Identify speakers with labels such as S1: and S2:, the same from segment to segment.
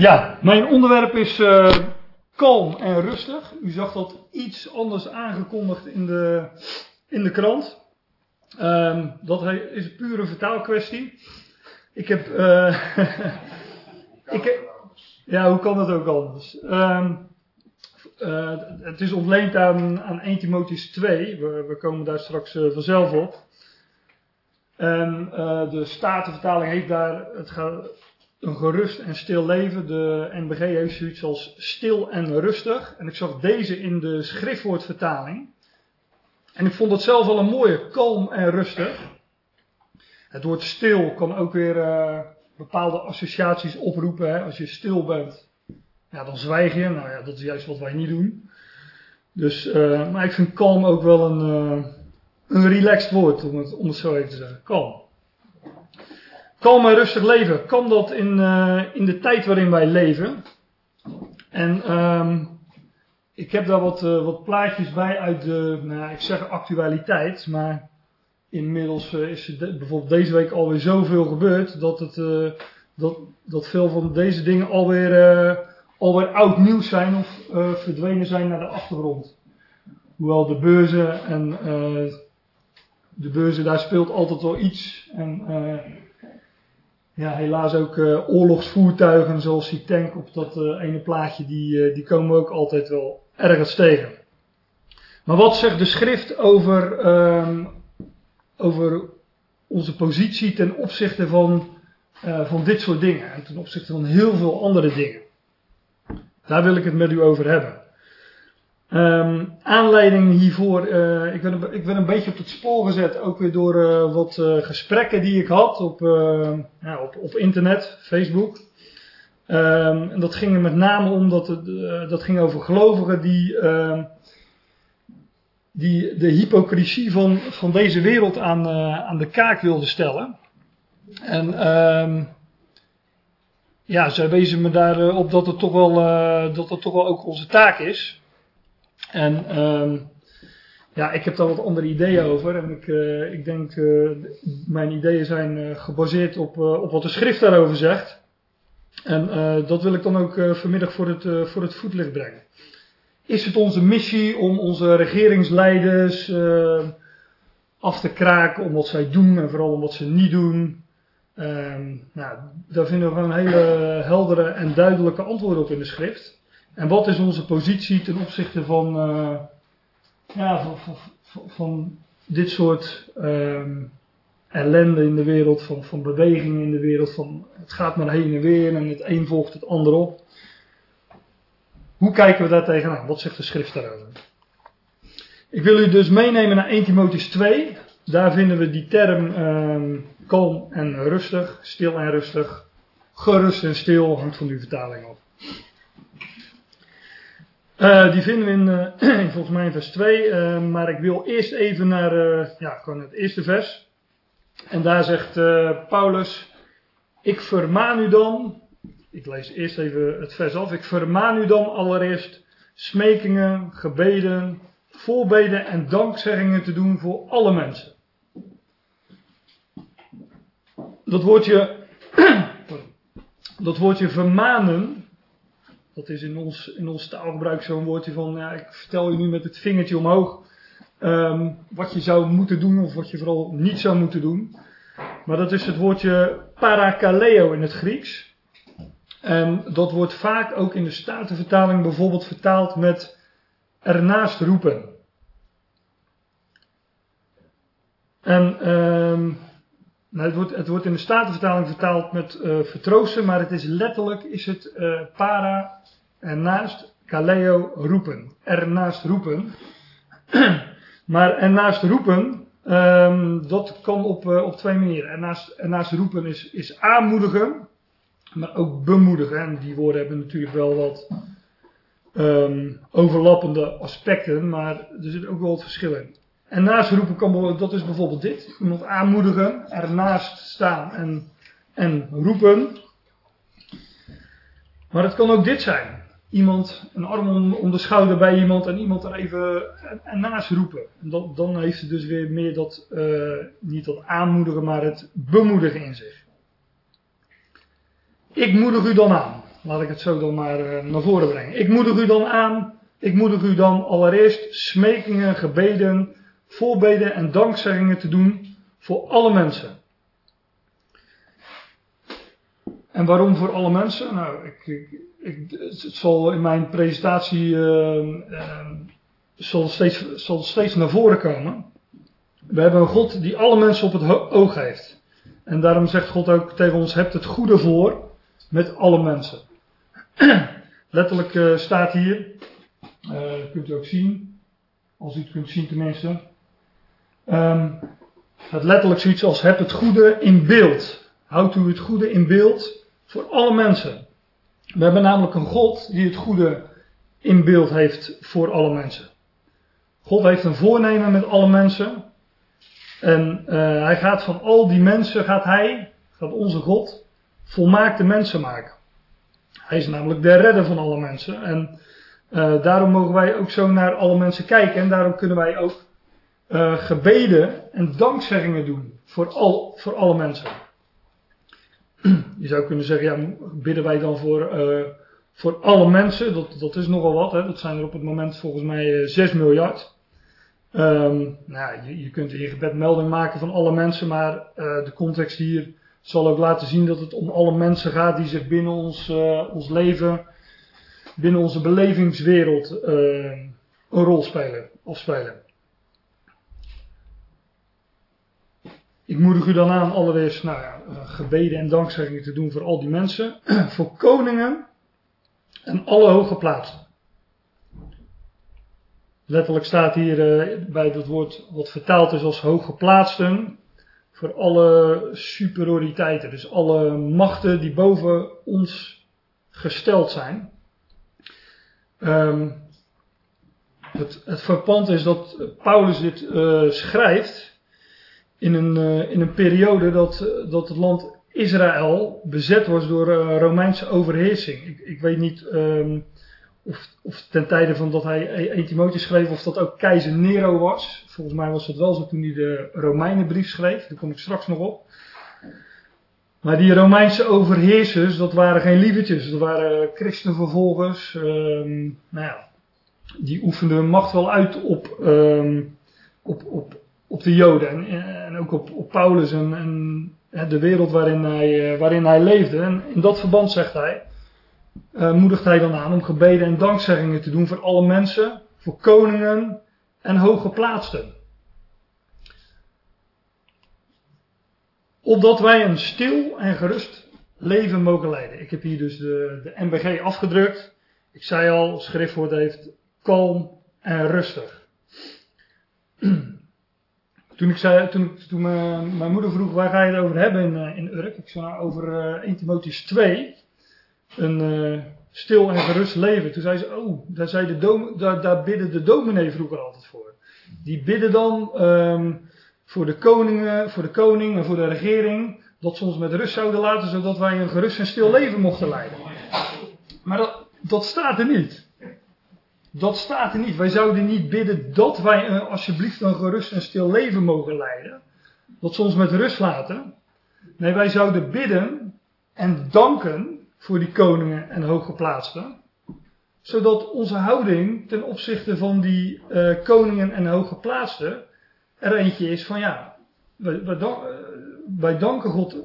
S1: Ja, mijn onderwerp is uh, kalm en rustig. U zag dat iets anders aangekondigd in de, in de krant. Um, dat is puur een vertaalkwestie. Ik heb. Uh, ik heb ja, hoe kan dat ook anders? Um, uh, het is ontleend aan, aan 1 Timotheus 2. We, we komen daar straks vanzelf op. En de Statenvertaling heeft daar. Het gaat een gerust en stil leven. De NBG heeft zoiets als stil en rustig. En ik zag deze in de schriftwoordvertaling. En ik vond het zelf wel een mooie, kalm en rustig. Het woord stil kan ook weer uh, bepaalde associaties oproepen. Hè. Als je stil bent, ja, dan zwijg je. Nou ja, dat is juist wat wij niet doen. Dus, uh, maar ik vind kalm ook wel een, uh, een relaxed woord, om het, om het zo even te zeggen. Kalm. Kalm en rustig leven. Kan dat in, uh, in de tijd waarin wij leven? En um, ik heb daar wat, uh, wat plaatjes bij uit de, nou, ik zeg actualiteit, maar inmiddels uh, is bijvoorbeeld deze week alweer zoveel gebeurd dat, het, dat, dat veel van deze dingen alweer, alweer oud nieuws zijn of verdwenen zijn naar de achtergrond. Hoewel de beurzen en de beurzen, daar speelt altijd wel iets. En ja, helaas ook uh, oorlogsvoertuigen zoals die tank op dat uh, ene plaatje, die, uh, die komen ook altijd wel ergens tegen. Maar wat zegt de schrift over, ehm, over onze positie ten opzichte van, van dit soort dingen en ten opzichte van heel veel andere dingen? Daar wil ik het met u over hebben. Um, aanleiding hiervoor, uh, ik, ben, ik een beetje op het spoor gezet, ook weer door uh, wat uh, gesprekken die ik had op, ja, op, op internet, Facebook. Um, en dat ging er met name om dat het, dat ging over gelovigen die, ehm, die de hypocrisie van, van deze wereld aan, aan de kaak wilden stellen. En ja, zij wezen me daarop dat het toch wel, dat het toch wel ook onze taak is. En um, ja, ik heb daar wat andere ideeën over. En ik, uh, ik denk, uh, mijn ideeën zijn uh, gebaseerd op, op wat de schrift daarover zegt. En dat wil ik dan ook vanmiddag voor het, voor het voetlicht brengen. Is het onze missie om onze regeringsleiders af te kraken om wat zij doen en vooral om wat ze niet doen? Um, nou, daar vinden we gewoon hele heldere en duidelijke antwoorden op in de schrift. En wat is onze positie ten opzichte van, uh, ja, van, van, van, dit soort um, ellende in de wereld, van, van bewegingen in de wereld, van het gaat maar heen en weer en het een volgt het ander op. Hoe kijken we daar tegenaan? Wat zegt de schrift daarover? Ik wil u dus meenemen naar 1 Timotheus 2. Daar vinden we die term um, kalm en rustig, stil en rustig. Gerust en stil hangt van uw vertaling af. Uh, die vinden we in, uh, volgens mij in vers 2. Uh, eh, maar ik wil eerst even naar ja, gewoon het eerste vers. En daar zegt Paulus: Ik vermaan u dan. Ik lees eerst even het vers af. Ik vermaan u dan allereerst smekingen, gebeden, voorbeden en dankzeggingen te doen voor alle mensen. Dat woordje, dat woordje vermanen dat is in ons, in ons taalgebruik zo'n woordje van, ja, ik vertel je nu met het vingertje omhoog um, wat je zou moeten doen of wat je vooral niet zou moeten doen. Maar dat is het woordje parakaleo in het Grieks. En dat wordt vaak ook in de Statenvertaling bijvoorbeeld vertaald met ernaast roepen. En um, nou, het, wordt, het wordt in de Statenvertaling vertaald met uh, vertroosten, maar het is letterlijk is het uh, para ernaast kaleo roepen. Ernaast roepen. maar ernaast roepen, um, dat kan op, uh, op twee manieren. Ernaast, ernaast roepen is, is aanmoedigen, maar ook bemoedigen. En die woorden hebben natuurlijk wel wat um, overlappende aspecten, maar er zit ook wel wat verschil in. En naast roepen kan dat is bijvoorbeeld dit. Iemand aanmoedigen, ernaast staan en, en roepen. Maar het kan ook dit zijn. Iemand, een arm om, de schouder bij iemand en iemand er even ernaast roepen. En dan heeft het dus weer meer dat, uh, niet dat aanmoedigen, maar het bemoedigen in zich. Ik moedig u dan aan. laat ik het zo dan maar eh, naar voren brengen. Ik moedig u dan aan, ik moedig u dan allereerst smekingen, gebeden, voorbeden en dankzeggingen te doen voor alle mensen. En waarom voor alle mensen? Nou, ik, ik, het zal in mijn presentatie uh, zal, steeds, zal steeds naar voren komen. We hebben een God die alle mensen op het oog heeft. En daarom zegt God ook tegen ons: hebt het goede voor met alle mensen. Letterlijk uh, staat hier, dat kunt u ook zien, als u het kunt zien tenminste. Um, het letterlijk zoiets als: heb het goede in beeld. Houdt u het goede in beeld voor alle mensen. We hebben namelijk een God die het goede in beeld heeft voor alle mensen. God heeft een voornemen met alle mensen. En uh, hij gaat van al die mensen, gaat hij, gaat onze God, volmaakte mensen maken. Hij is namelijk de redder van alle mensen. En uh, daarom mogen wij ook zo naar alle mensen kijken. En daarom kunnen wij ook uh, gebeden en dankzeggingen doen voor, al, voor alle mensen. Je zou kunnen zeggen, ja, bidden wij dan voor, uh, voor alle mensen? Dat, dat is nogal wat. Hè? Dat zijn er op het moment volgens mij 6 miljard. Um, nou, je, je kunt in je gebed melding maken van alle mensen, maar de context hier zal ook laten zien dat het om alle mensen gaat die zich binnen ons, ons leven, binnen onze belevingswereld een rol spelen of Ik moedig u dan aan allereerst nou ja, gebeden en dankzeggingen te doen voor al die mensen, voor koningen en alle hoge plaatsen. Letterlijk staat hier uh, bij dat woord wat vertaald is als hooggeplaatsten. Voor alle superioriteiten. Dus alle machten die boven ons gesteld zijn. Um, het, het verpand is dat Paulus dit uh, schrijft in een, uh, in een periode dat, dat het land Israël bezet was door Romeinse overheersing. Ik, ik weet niet um, of, of ten tijde van dat hij 1 e- Timotheus schreef, of dat ook keizer Nero was. Volgens mij was het wel zo toen hij de Romeinenbrief schreef. Daar kom ik straks nog op. Maar die Romeinse overheersers, dat waren geen lievertjes. Dat waren christenvervolgers. Um, nou ja, die oefenden macht wel uit op, um, op, op, op de Joden. En, en ook op, op Paulus en, en de wereld waarin hij, waarin hij leefde. En in dat verband zegt hij uh, moedigt hij dan aan om gebeden en dankzeggingen te doen voor alle mensen, voor koningen en hooggeplaatsten. Opdat wij een stil en gerust leven mogen leiden. Ik heb hier dus de, de MBG afgedrukt. Ik zei al, schriftwoord heeft kalm en rustig. Toen, ik zei, toen, toen mijn, mijn, moeder vroeg waar ga je het over hebben in, eh, in Urk, ik zei nou over uh, 1 Timotheus 2 een stil en gerust leven. Toen zei ze, oh, daar, zei de daar, bidden de dominee vroeger altijd voor. Die bidden dan um, voor de koningen, voor de koning en voor de regering, dat ze ons met rust zouden laten, zodat wij een gerust en stil leven mochten leiden. Maar dat, dat staat er niet. Dat staat er niet. Wij zouden niet bidden dat wij uh, alsjeblieft een gerust en stil leven mogen leiden. Dat ze ons met rust laten. Nee, wij zouden bidden en danken voor die koningen en hooggeplaatsten. Zodat onze houding ten opzichte van die uh, koningen en hooggeplaatsten er eentje is van ja, wij, wij, dan, wij danken God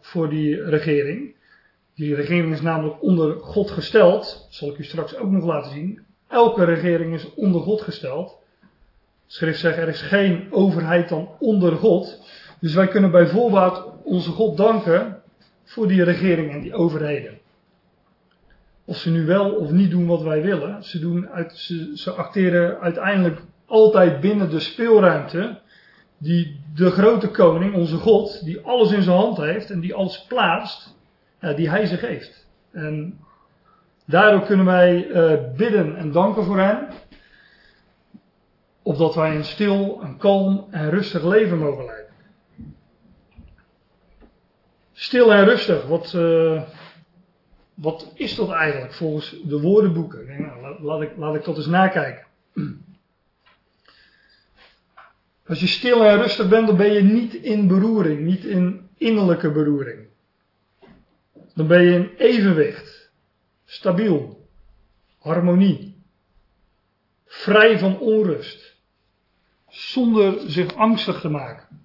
S1: voor die regering. Die regering is namelijk onder God gesteld. zal ik u straks ook nog laten zien. Elke regering is onder God gesteld. Schrift zegt er is geen overheid dan onder God. Dus wij kunnen bij voorbaat onze God danken voor die regering en die overheden. Of ze nu wel of niet doen wat wij willen, ze, doen uit, ze, acteren uiteindelijk altijd binnen de speelruimte die de grote koning, onze God, die alles in zijn hand heeft en die alles plaatst, die hij ze geeft. En daardoor kunnen wij uh, bidden en danken voor hem, opdat wij een stil, een kalm en rustig leven mogen leiden. Stil en rustig, wat, uh, wat is dat eigenlijk volgens de woordenboeken? Nou, laat, ik, laat ik dat eens nakijken. Als je stil en rustig bent, dan ben je niet in beroering, niet in innerlijke beroering. Dan ben je in evenwicht. Stabiel, harmonie, vrij van onrust, zonder zich angstig te maken.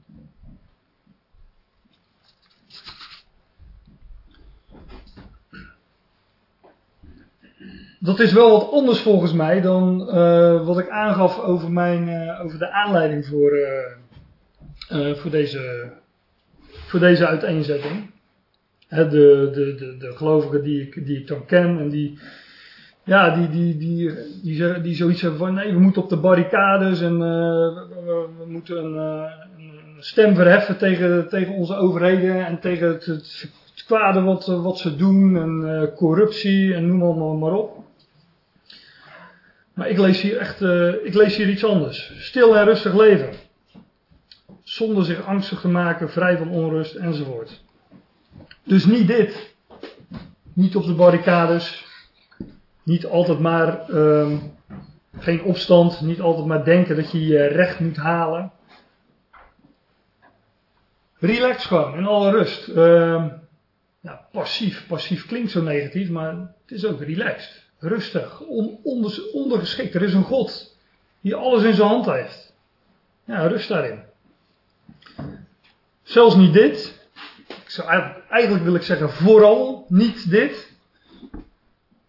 S1: Dat is wel wat anders volgens mij dan uh, wat ik aangaf over, mijn, uh, over de aanleiding voor, uh, voor, deze, voor deze uiteenzetting. De, de, de, de gelovigen die ik, die ik dan ken en die, ja, die, die, die, die, die zoiets hebben van nee, we moeten op de barricades en we, we, moeten een, een, stem verheffen tegen, tegen onze overheden en tegen het, het, kwade wat, wat ze doen en corruptie en noem maar op. Maar ik lees hier echt, ik lees hier iets anders. Stil en rustig leven. Zonder zich angstig te maken, vrij van onrust enzovoort. Dus niet dit. Niet op de barricades. Niet altijd maar uh, geen opstand. Niet altijd maar denken dat je je recht moet halen. Relax gewoon, in alle rust. Uh, ja, passief. Passief klinkt zo negatief, maar het is ook relaxed rustig, on, ondergeschikt. Er is een God die alles in zijn hand heeft. Ja, rust daarin. Zelfs niet dit. Ik eigenlijk, wil ik zeggen, vooral niet dit.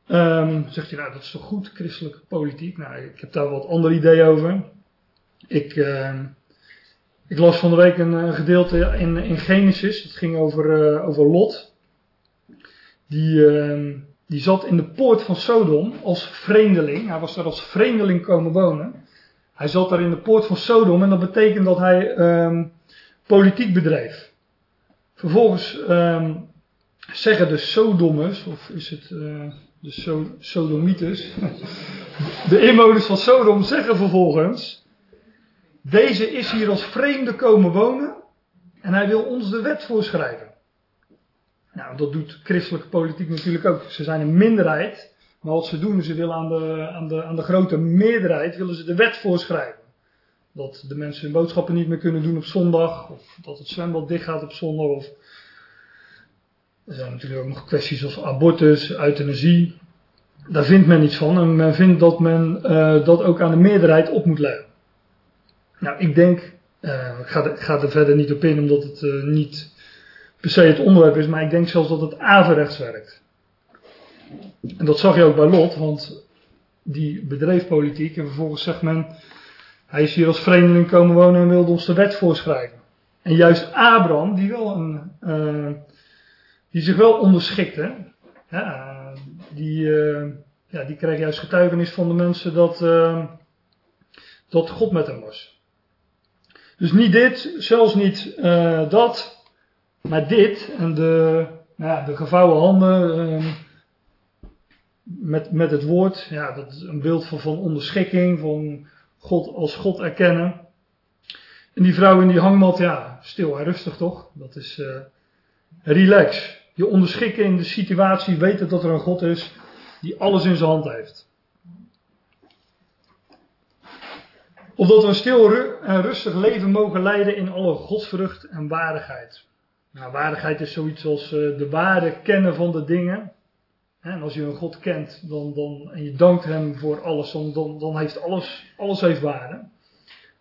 S1: Um, zegt je, nou, dat is toch goed, christelijke politiek? Nou, ik heb daar wat andere ideeën over. Ik, uh, ik las van de week een, gedeelte in, in Genesis. Het ging over, uh, over Lot. Die, uh, die zat in de poort van Sodom als vreemdeling. Hij was daar als vreemdeling komen wonen. Hij zat daar in de poort van Sodom en dat betekent dat hij politiek bedreef. Vervolgens um, zeggen de Sodommers, of is het uh, de so de inwoners van Sodom zeggen vervolgens, deze is hier als vreemde komen wonen en hij wil ons de wet voorschrijven. Nou, dat doet christelijke politiek natuurlijk ook. Ze zijn een minderheid, maar wat ze doen, ze willen aan de, aan de, aan de grote meerderheid, willen ze de wet voorschrijven. Dat de mensen hun boodschappen niet meer kunnen doen op zondag, of dat het zwembad dicht gaat op zondag, of er zijn natuurlijk ook nog kwesties als abortus, euthanasie. Daar vindt men iets van en men vindt dat men uh, dat ook aan de meerderheid op moet leggen. Nou, ik denk, uh, ik, ga, ik ga er verder niet op in omdat het uh, niet per se het onderwerp is, maar ik denk zelfs dat het averechts werkt. En dat zag je ook bij Lot, want die bedreef politiek en vervolgens zegt men, hij is hier als vreemdeling komen wonen en wilde ons de wet voorschrijven. En juist Abraham, die, wel een, uh, die zich wel onderschikte, die, uh, ja, die kreeg juist getuigenis van de mensen dat, uh, dat God met hem was. Dus niet dit, zelfs niet dat, maar dit en de, nou de gevouwen handen met, met het woord, ja, dat is een beeld van, van onderschikking, van God als God erkennen. En die vrouw in die hangmat, ja, stil en rustig toch? Dat is uh, relax. Je onderschikken in de situatie, weten dat er een God is die alles in zijn hand heeft. Opdat we een stil en rustig leven mogen leiden in alle godsvrucht en waardigheid. Nou, waardigheid is zoiets als uh, de waarde kennen van de dingen. En als je een God kent dan, dan, en je dankt hem voor alles, dan, dan, dan heeft alles, alles heeft waarde.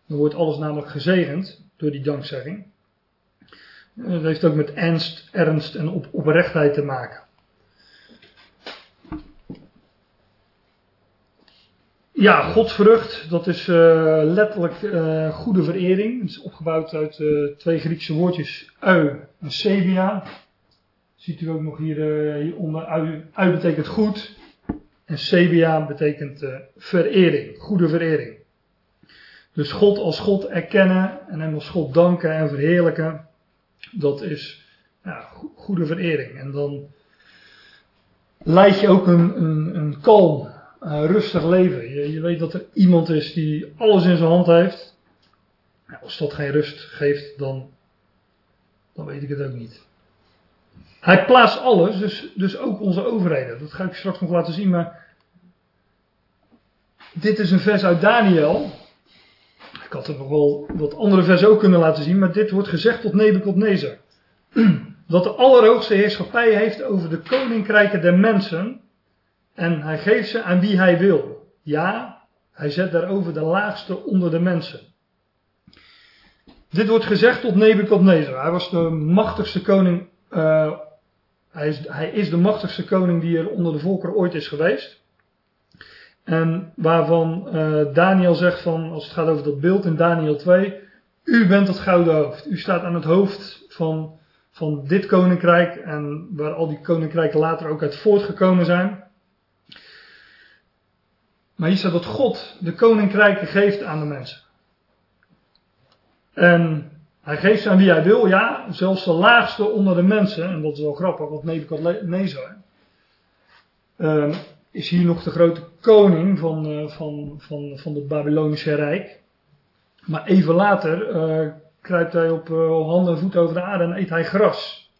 S1: Dan wordt alles namelijk gezegend door die dankzegging. Dat heeft ook met ernst, ernst en op, oprechtheid te maken. Ja, godsvrucht, dat is uh, letterlijk uh, goede verering. Het is opgebouwd uit uh, twee Griekse woordjes, ui en sebia. Ziet u ook nog hier, hieronder, ui, ui betekent goed. En sebia betekent verering, goede verering. Dus God als God erkennen en hem als God danken en verheerlijken, dat is goede verering. En dan leid je ook een, een, een kalm uh, rustig leven. Je, je, weet dat er iemand is die alles in zijn hand heeft. Nou, als dat geen rust geeft, dan, dan weet ik het ook niet. Hij plaatst alles, dus, dus ook onze overheden. Dat ga ik straks nog laten zien, maar dit is een vers uit Daniel. Ik had er nog wel wat andere versen ook kunnen laten zien, maar dit wordt gezegd tot Nebuchadnezzar. Dat de Allerhoogste heerschappij heeft over de koninkrijken der mensen En hij geeft ze aan wie hij wil. Ja, hij zet daarover de laagste onder de mensen. Dit wordt gezegd tot Nebukadnezar. Hij was de machtigste koning. Uh, hij, is, hij is de machtigste koning die er onder de volkeren ooit is geweest. En waarvan uh, Daniel zegt van, als het gaat over dat beeld in Daniel 2, u bent het gouden hoofd. U staat aan het hoofd van, van dit koninkrijk en waar al die koninkrijken later ook uit voortgekomen zijn. Maar hier staat dat God de koninkrijken geeft aan de mensen. En hij geeft aan wie hij wil, ja, zelfs de laagste onder de mensen. En dat is wel grappig, want Nebuchadnezzar uh, is hier nog de grote koning van, uh, van, van, van het Babylonische Rijk. Maar even later uh, kruipt hij op uh, handen en voeten over de aarde en eet hij gras.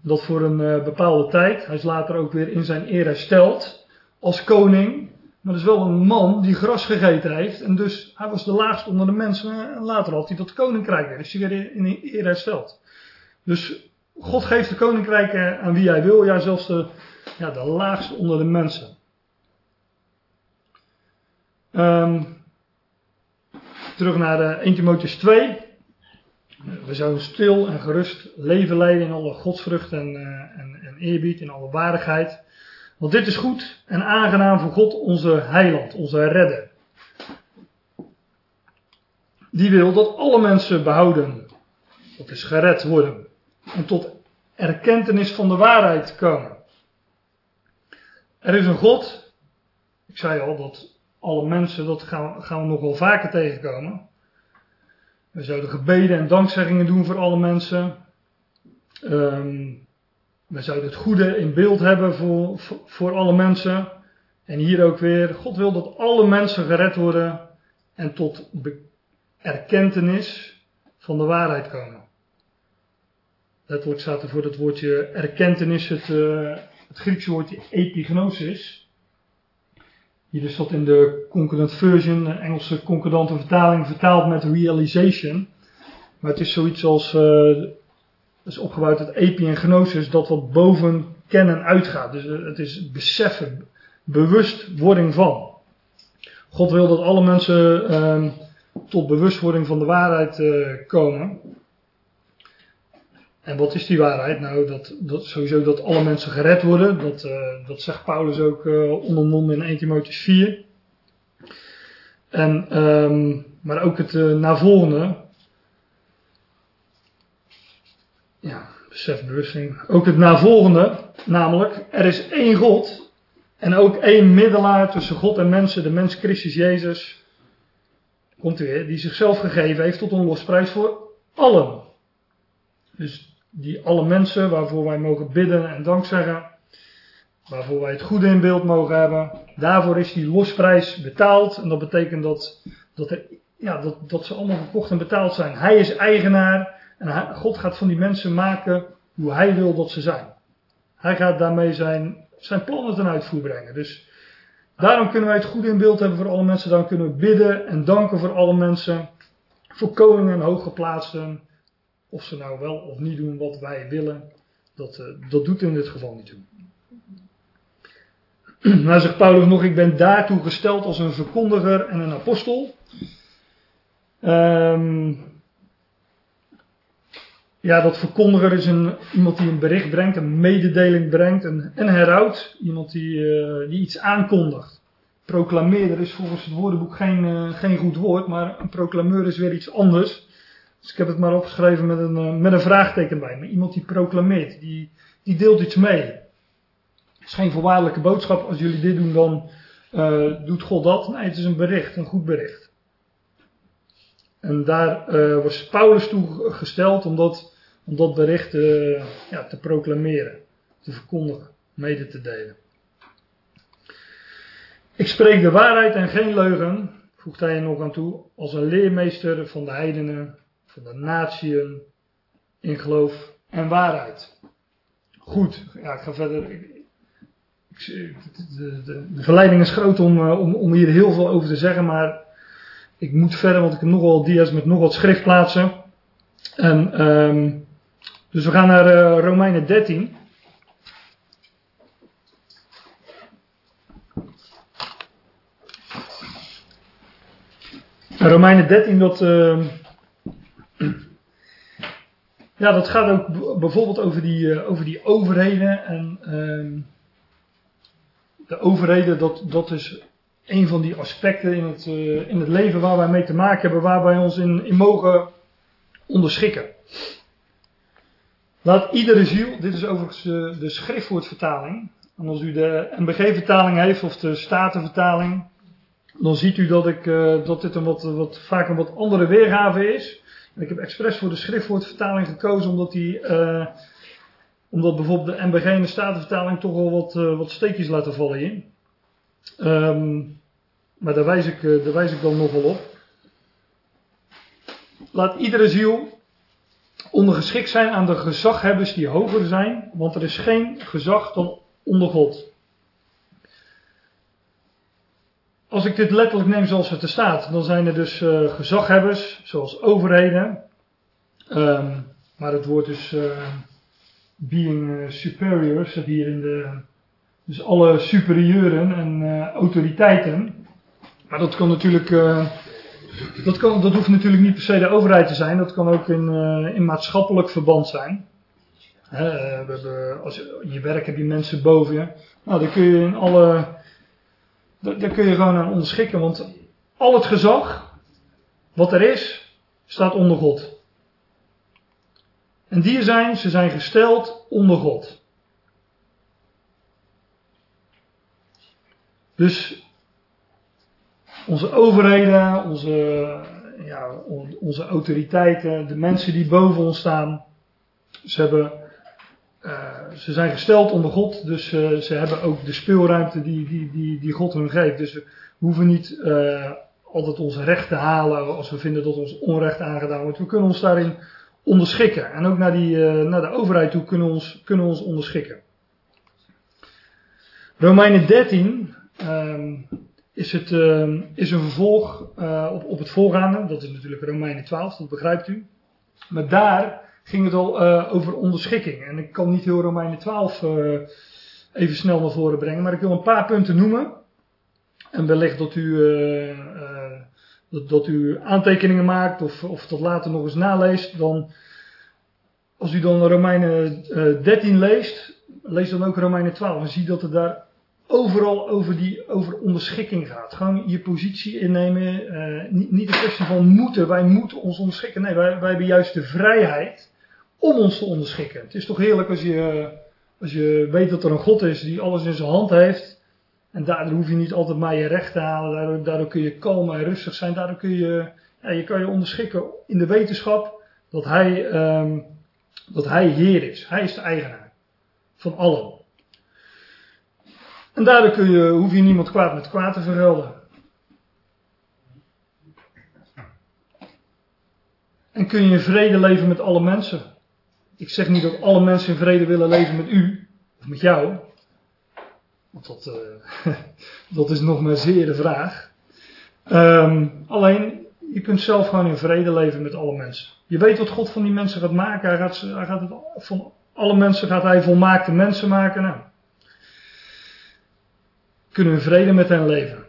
S1: Dat voor een bepaalde tijd. Hij is later ook weer in zijn eer hersteld als koning. Maar dat is wel een man die gras gegeten heeft. En dus hij was de laagste onder de mensen. En later had hij dat koninkrijk weer. Is hij weer in eer hersteld. Dus God geeft de koninkrijken aan wie hij wil. Ja, zelfs de, ja, de laagste onder de mensen. Um, terug naar uh, 1 Timotheus 2. We zouden stil en gerust leven leiden in alle godsvrucht en, uh, en, en eerbied, in alle waardigheid. Want dit is goed en aangenaam voor God, onze heiland, onze redder. Die wil dat alle mensen behouden, dat is gered worden, en tot erkentenis van de waarheid komen. Er is een God, ik zei al dat alle mensen, dat gaan, gaan we nog wel vaker tegenkomen. We zouden gebeden en dankzeggingen doen voor alle mensen. Um, we zouden het goede in beeld hebben voor, voor, alle mensen. En hier ook weer, God wil dat alle mensen gered worden en tot erkentenis van de waarheid komen. Letterlijk staat er voor het woordje erkentenis het, uh, het Griekse woordje epignosis. Hier is dat in de Concordant Version, de Engelse concordante vertaling, vertaald met realization. Maar het is zoiets als uh, is opgebouwd uit epi en gnosis, dat wat boven kennen uitgaat. Dus eh, het is beseffen, bewustwording van. God wil dat alle mensen uh, tot bewustwording van de waarheid uh, komen. En wat is die waarheid? Nou, dat, dat sowieso dat alle mensen gered worden. Dat, uh, dat zegt Paulus ook onder in 1 Timotheus 4. En, um, maar ook het navolgende, ja, besefbewustzijn. Ook het navolgende, namelijk, er is één God en ook één middelaar tussen God en mensen, de mens Christus Jezus, komt weer, die zichzelf gegeven heeft tot een losprijs voor allen. Dus die alle mensen waarvoor wij mogen bidden en dankzeggen, waarvoor wij het goede in beeld mogen hebben, daarvoor is die losprijs betaald. En dat betekent dat, dat, er, ja, dat, dat ze allemaal gekocht en betaald zijn. Hij is eigenaar en God gaat van die mensen maken hoe hij wil dat ze zijn. Hij gaat daarmee zijn, zijn plannen ten uitvoer brengen. Dus daarom kunnen wij het goed in beeld hebben voor alle mensen. Dan kunnen we bidden en danken voor alle mensen. Voor koningen en hooggeplaatsten. Of ze nou wel of niet doen wat wij willen. Dat, uh, dat doet in dit geval niet toe. Nou zegt Paulus nog, ik ben daartoe gesteld als een verkondiger en een apostel. Um, ja, dat verkondiger is een, iemand die een bericht brengt, een mededeling brengt, een, een. Iemand die, uh, die iets aankondigt. Proclameerder is volgens het woordenboek geen, uh, geen goed woord, maar een proclameur is weer iets anders. Dus ik heb het maar opgeschreven met een, uh, met een vraagteken bij. Maar iemand die proclameert, die, die deelt iets mee. Het is geen voorwaardelijke boodschap. Als jullie dit doen, dan doet God dat. Nee, het is een bericht, een goed bericht. En daar uh, was Paulus toe gesteld om dat, om dat bericht uh, ja, te proclameren, te verkondigen, mede te delen. Ik spreek de waarheid en geen leugen, voegt hij er nog aan toe, als een leermeester van de heidenen, van de natieën, in geloof en waarheid. Goed, ja, ik ga verder. De, de, de, verleiding is groot om, eh, om, om hier heel veel over te zeggen, maar ik moet verder, want ik heb nogal dia's met nogal schriftplaatsen. En, um, dus we gaan naar uh, Romeinen 13. Romeinen 13, dat, ehm, ja, dat gaat ook bijvoorbeeld over die, eh, over die overheden. En ehm, de overheden, dat, dat is een van die aspecten in het, uh, in het leven waar wij mee te maken hebben, waar wij ons in, in mogen onderschikken. Laat iedere ziel, dit is overigens uh, de schriftwoordvertaling. En als u de MBG-vertaling heeft of de Statenvertaling, dan ziet u dat, ik, uh, dat dit een wat, wat, vaak een wat andere weergave is. En ik heb expres voor de schriftwoordvertaling gekozen, omdat, die, omdat bijvoorbeeld de MBG en de Statenvertaling toch wel wat, wat steekjes laten vallen in. Um, maar daar wijs, ik, daar wijs ik dan nog wel op. Laat iedere ziel ondergeschikt zijn aan de gezaghebbers die hoger zijn, want er is geen gezag dan onder God. Als ik dit letterlijk neem zoals het er staat, dan zijn er dus uh, gezaghebbers, zoals overheden. Um, maar het woord is uh, being superior, staat hier in de. Dus alle superieuren en autoriteiten. Maar dat kan natuurlijk. dat, kan, dat hoeft natuurlijk niet per se de overheid te zijn, dat kan ook in, in maatschappelijk verband zijn. He, we hebben, als je, je werk heb je mensen boven je. Nou, dan kun je in alle daar kun je gewoon aan onderschikken, want al het gezag wat er is, staat onder God. En die zijn, ze zijn gesteld onder God. Dus onze overheden, onze, ja, onze autoriteiten, de mensen die boven ons staan, ze hebben uh, ze zijn gesteld onder God, dus uh, ze hebben ook de speelruimte die, die, die, die God hun geeft. Dus we hoeven niet uh, altijd ons recht te halen als we vinden dat ons onrecht aangedaan wordt. We kunnen ons daarin onderschikken. En ook naar, die, naar de overheid toe kunnen we ons, kunnen ons onderschikken. Romeinen 13 ehm, is, het, ehm, is een vervolg op, op het voorgaande. Dat is natuurlijk Romeinen 12, dat begrijpt u. Maar daar ging het al uh, over onderschikking. En ik kan niet heel Romeinen 12 uh, eh, even snel naar voren brengen, maar ik wil een paar punten noemen. En wellicht dat u, dat, dat, u aantekeningen maakt of, of dat later nog eens naleest. Dan, als u dan Romeinen 13 leest, lees dan ook Romeinen 12 en zie dat het daar overal over, die, over onderschikking gaat. Gewoon je positie innemen. niet, niet een kwestie van moeten. Wij moeten ons onderschikken. Nee, wij, wij hebben juist de vrijheid om ons te onderschikken. Het is toch heerlijk als je, als je weet dat er een God is die alles in zijn hand heeft. En daardoor hoef je niet altijd maar je recht te halen. Daardoor, kun je kalm en rustig zijn. Daardoor kun je, ja, je kan je onderschikken in de wetenschap dat hij, um, dat hij Heer is. Hij is de eigenaar van allen. En daardoor kun je, hoef je niemand kwaad met kwaad te vergelden. En kun je in vrede leven met alle mensen. Ik zeg niet dat alle mensen in vrede willen leven met u, of met jou. Want dat, uh, dat is nog maar zeer de vraag. Um, alleen, je kunt zelf gewoon in vrede leven met alle mensen. Je weet wat God van die mensen gaat maken. Hij gaat, gaat het, van alle mensen gaat hij volmaakte mensen maken. Nou, kunnen we vrede met hen leven.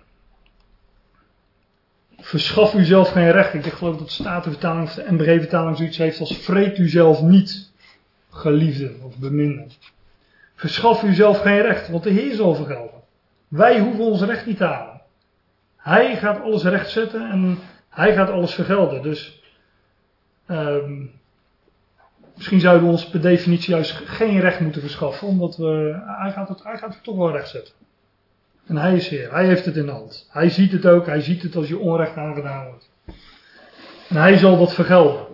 S1: Verschaf u zelf geen recht. Ik geloof dat de Statenvertaling of de MBG-vertaling zoiets heeft als vreet u zelf niet geliefde of beminde. Verschaf u zelf geen recht, want de Heer zal vergelden. Wij hoeven ons recht niet te halen. Hij gaat alles recht zetten en hij gaat alles vergelden. Dus um, misschien zouden we ons per definitie juist geen recht moeten verschaffen, omdat we, hij, gaat het, hij gaat het toch wel recht zetten. En hij is Heer, hij heeft het in de hand. Hij ziet het ook, hij ziet het als je onrecht aangedaan wordt. En hij zal dat vergelden.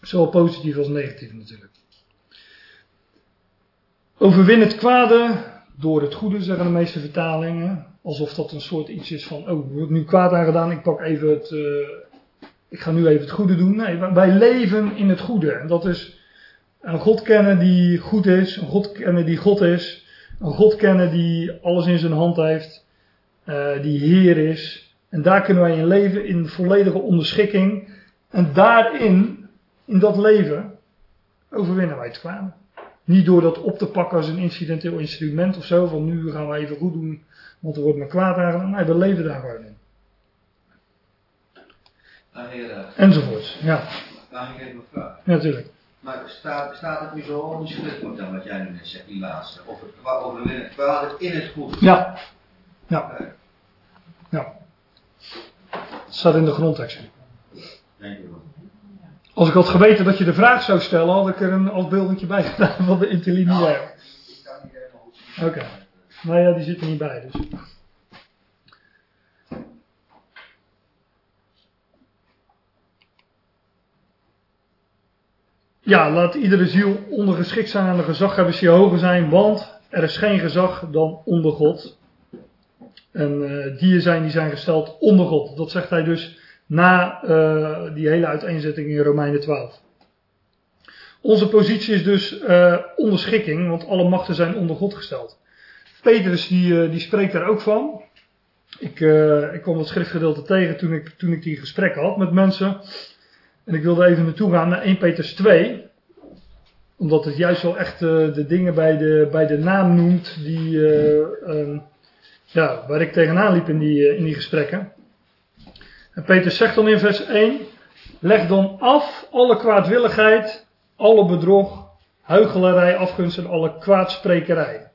S1: Zowel positief als negatief natuurlijk. Overwin het kwade door het goede, zeggen de meeste vertalingen. Alsof dat een soort iets is van, oh, wordt nu kwaad aangedaan, ik pak even het, uh, ik ga nu even het goede doen. Nee, wij leven in het goede. En dat is een God kennen die goed is, een God kennen die God is, een God kennen die alles in zijn hand heeft, uh, die Heer is. En daar kunnen wij in leven in volledige onderschikking. En daarin in dat leven overwinnen wij het kwade. Niet door dat op te pakken als een incidenteel instrument of zo, van nu gaan we even goed doen, want er wordt me kwaad aangedaan. Nee, we leven daar gewoon in. Enzovoorts, ja.
S2: Mag ik even vraag?
S1: Ja, natuurlijk.
S2: Maar staat, staat het nu zo onbeschriftelijk dan wat jij nu net zegt, die laatste? Of het qua het in het goed?
S1: Ja. Ja. Ja. Het staat in de grondtekst.
S2: Denk ik wel.
S1: Als ik had geweten dat je de vraag zou stellen, had ik er een afbeeldingje bij gedaan van de interlineair.
S2: Nou, ik kan niet helemaal goed zien.
S1: Oké. Nou ja, die zit er niet bij, dus. Ja, laat iedere ziel ondergeschikt zijn aan de gezaghebbers die hoger zijn, want er is geen gezag dan onder God. En eh die zijn, die zijn gesteld onder God. Dat zegt hij dus na eh, die hele uiteenzetting in Romeinen 12. Onze positie is dus eh onderschikking, want alle machten zijn onder God gesteld. Petrus die, die spreekt daar ook van. Ik, ik kwam dat schriftgedeelte tegen toen ik, toen ik die gesprekken had met mensen. En ik wilde even naartoe gaan naar 1 Petrus 2. Omdat het juist wel echt eh, de dingen bij de, bij de naam noemt die, eh, ehm, ja, waar ik tegenaan liep in die, eh, in die gesprekken. En Petrus zegt dan in vers 1. Leg dan af alle kwaadwilligheid, alle bedrog, huichelarij, afgunst en alle kwaadsprekerij.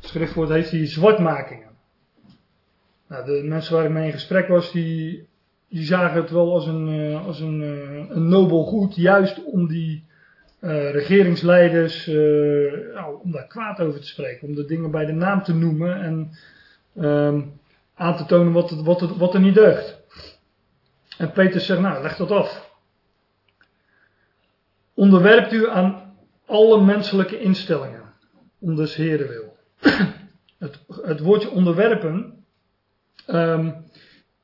S1: Het schriftwoord heeft die zwartmakingen. Nou, de mensen waar ik mee in gesprek was, die, die zagen het wel als een, eh, als een, eh, een nobel goed, juist om die eh, regeringsleiders, nou, om daar kwaad over te spreken, om de dingen bij de naam te noemen en ehm, aan te tonen wat, het, wat, het, wat er niet deugt. En Peter zegt, nou, leg dat af. Onderwerpt u aan alle menselijke instellingen, om des Heren wil. Het, het woordje onderwerpen ehm,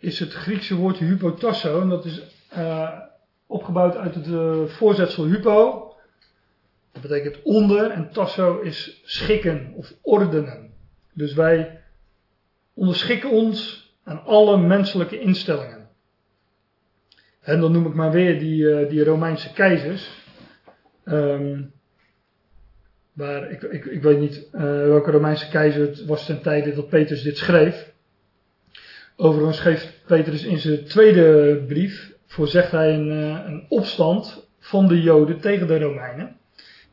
S1: is het Griekse woordje hypotasso. En dat is eh, opgebouwd uit het eh, voorzetsel hypo. Dat betekent onder en tasso is schikken of ordenen. Dus wij onderschikken ons aan alle menselijke instellingen. En dan noem ik maar weer die, eh, die Romeinse keizers. Ehm, waar ik, ik, ik weet niet welke Romeinse keizer het was ten tijde dat Petrus dit schreef. Overigens geeft Petrus in zijn tweede brief, voorzegt hij een, eh, een opstand van de Joden tegen de Romeinen.